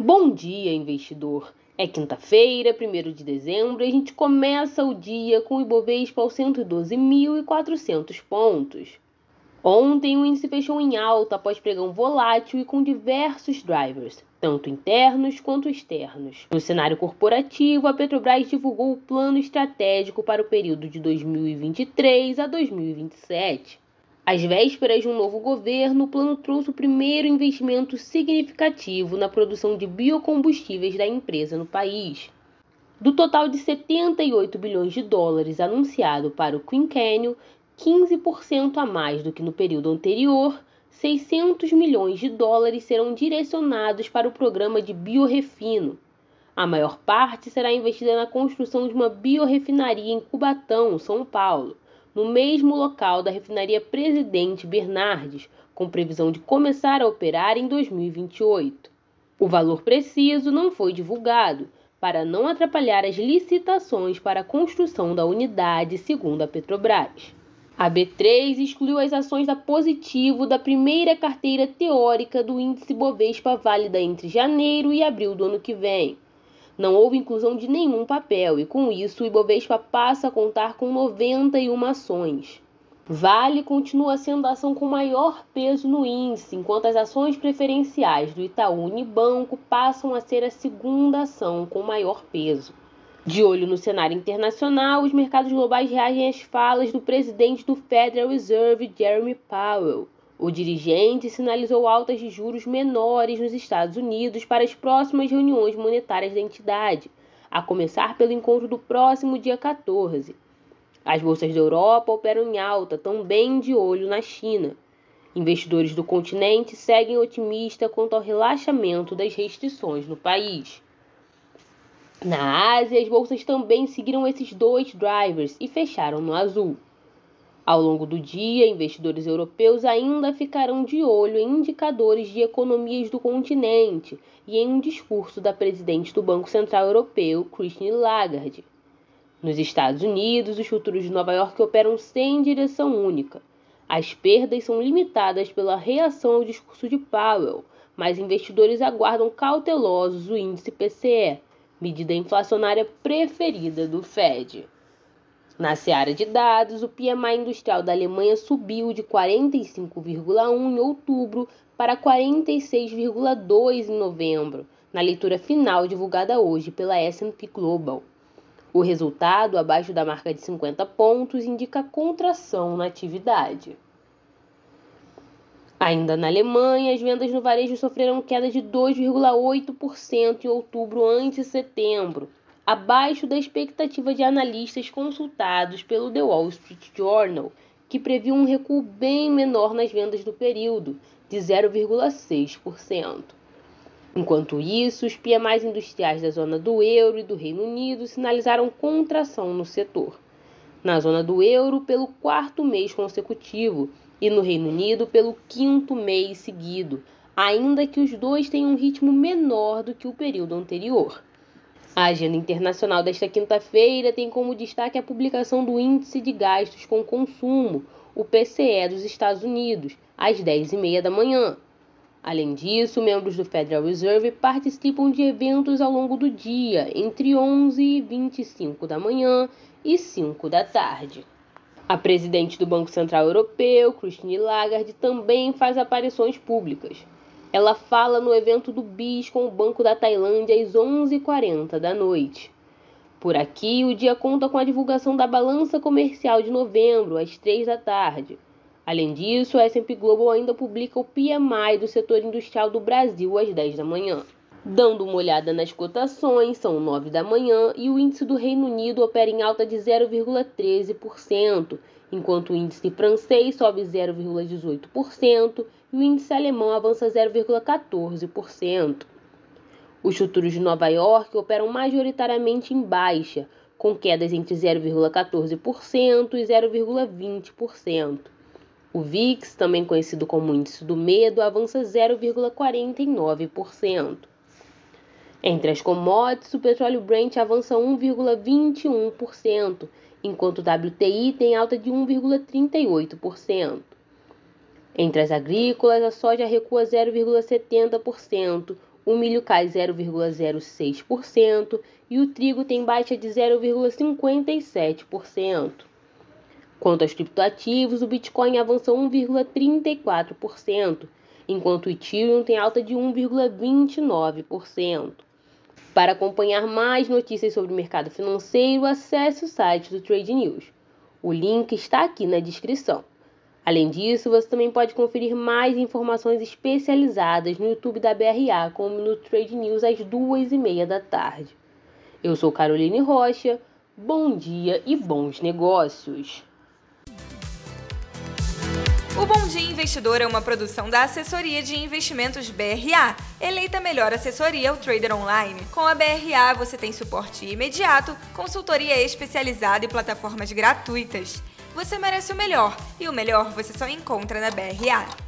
Bom dia, investidor. É quinta-feira, 1 de dezembro, e a gente começa o dia com o Ibovespa aos 112.400 pontos. Ontem o índice fechou em alta após pregão volátil e com diversos drivers, tanto internos quanto externos. No cenário corporativo, a Petrobras divulgou o plano estratégico para o período de 2023 a 2027. Às vésperas de um novo governo, o plano trouxe o primeiro investimento significativo na produção de biocombustíveis da empresa no país. Do total de 78 bilhões de dólares anunciado para o quinquênio, 15% a mais do que no período anterior, 600 milhões de dólares serão direcionados para o programa de biorefino. A maior parte será investida na construção de uma biorefinaria em Cubatão, São Paulo no mesmo local da refinaria Presidente Bernardes, com previsão de começar a operar em 2028. O valor preciso não foi divulgado, para não atrapalhar as licitações para a construção da unidade, segundo a Petrobras. A B3 excluiu as ações da Positivo da primeira carteira teórica do índice Bovespa válida entre janeiro e abril do ano que vem. Não houve inclusão de nenhum papel e, com isso, o Ibovespa passa a contar com 91 ações. Vale continua sendo a ação com maior peso no índice, enquanto as ações preferenciais do Itaú Unibanco passam a ser a segunda ação com maior peso. De olho no cenário internacional, os mercados globais reagem às falas do presidente do Federal Reserve, Jeremy Powell. O dirigente sinalizou altas de juros menores nos Estados Unidos para as próximas reuniões monetárias da entidade, a começar pelo encontro do próximo dia 14. As bolsas da Europa operam em alta, também de olho na China. Investidores do continente seguem otimistas quanto ao relaxamento das restrições no país. Na Ásia, as bolsas também seguiram esses dois drivers e fecharam no azul. Ao longo do dia, investidores europeus ainda ficarão de olho em indicadores de economias do continente e em um discurso da presidente do Banco Central Europeu, Christine Lagarde. Nos Estados Unidos, os futuros de Nova York operam sem direção única. As perdas são limitadas pela reação ao discurso de Powell, mas investidores aguardam cautelosos o índice PCE, medida inflacionária preferida do Fed. Na seara de dados, o PMI industrial da Alemanha subiu de 45,1 em outubro para 46,2 em novembro, na leitura final divulgada hoje pela S&P Global. O resultado, abaixo da marca de 50 pontos, indica contração na atividade. Ainda na Alemanha, as vendas no varejo sofreram queda de 2,8% em outubro ante setembro, abaixo da expectativa de analistas consultados pelo The Wall Street Journal, que previu um recuo bem menor nas vendas do período, de 0,6%. Enquanto isso, os PMIs industriais da zona do euro e do Reino Unido sinalizaram contração no setor. Na zona do euro, pelo quarto mês consecutivo, e no Reino Unido, pelo quinto mês seguido, ainda que os dois tenham um ritmo menor do que o período anterior. A agenda internacional desta quinta-feira tem como destaque a publicação do Índice de Gastos com Consumo, o PCE dos Estados Unidos, às 10h30 da manhã. Além disso, membros do Federal Reserve participam de eventos ao longo do dia, entre 11 e 25 da manhã e 5 da tarde. A presidente do Banco Central Europeu, Christine Lagarde, também faz aparições públicas. Ela fala no evento do BIS com o Banco da Tailândia às 11h40 da noite. Por aqui, o dia conta com a divulgação da balança comercial de novembro, às 3 da tarde. Além disso, a S&P Global ainda publica o PMI do setor industrial do Brasil às 10 da manhã. Dando uma olhada nas cotações, são 9 da manhã e o índice do Reino Unido opera em alta de 0,13%, enquanto o índice francês sobe 0,18% e o índice alemão avança 0,14%. Os futuros de Nova York operam majoritariamente em baixa, com quedas entre 0,14% e 0,20%. O VIX, também conhecido como índice do medo, avança 0,49%. Entre as commodities, o petróleo Brent avança 1,21%, enquanto o WTI tem alta de 1,38%. Entre as agrícolas, a soja recua 0,70%, o milho cai 0,06% e o trigo tem baixa de 0,57%. Quanto aos criptoativos, o Bitcoin avança 1,34%, enquanto o Ethereum tem alta de 1,29%. Para acompanhar mais notícias sobre o mercado financeiro, acesse o site do Trade News. O link está aqui na descrição. Além disso, você também pode conferir mais informações especializadas no YouTube da BRA, como no Trade News às duas e meia da tarde. Eu sou Caroline Rocha, bom dia e bons negócios! O Bom Dia Investidor é uma produção da Assessoria de Investimentos BRA, eleita melhor assessoria ao trader online. Com a BRA você tem suporte imediato, consultoria especializada e plataformas gratuitas. Você merece o melhor, e o melhor você só encontra na BRA.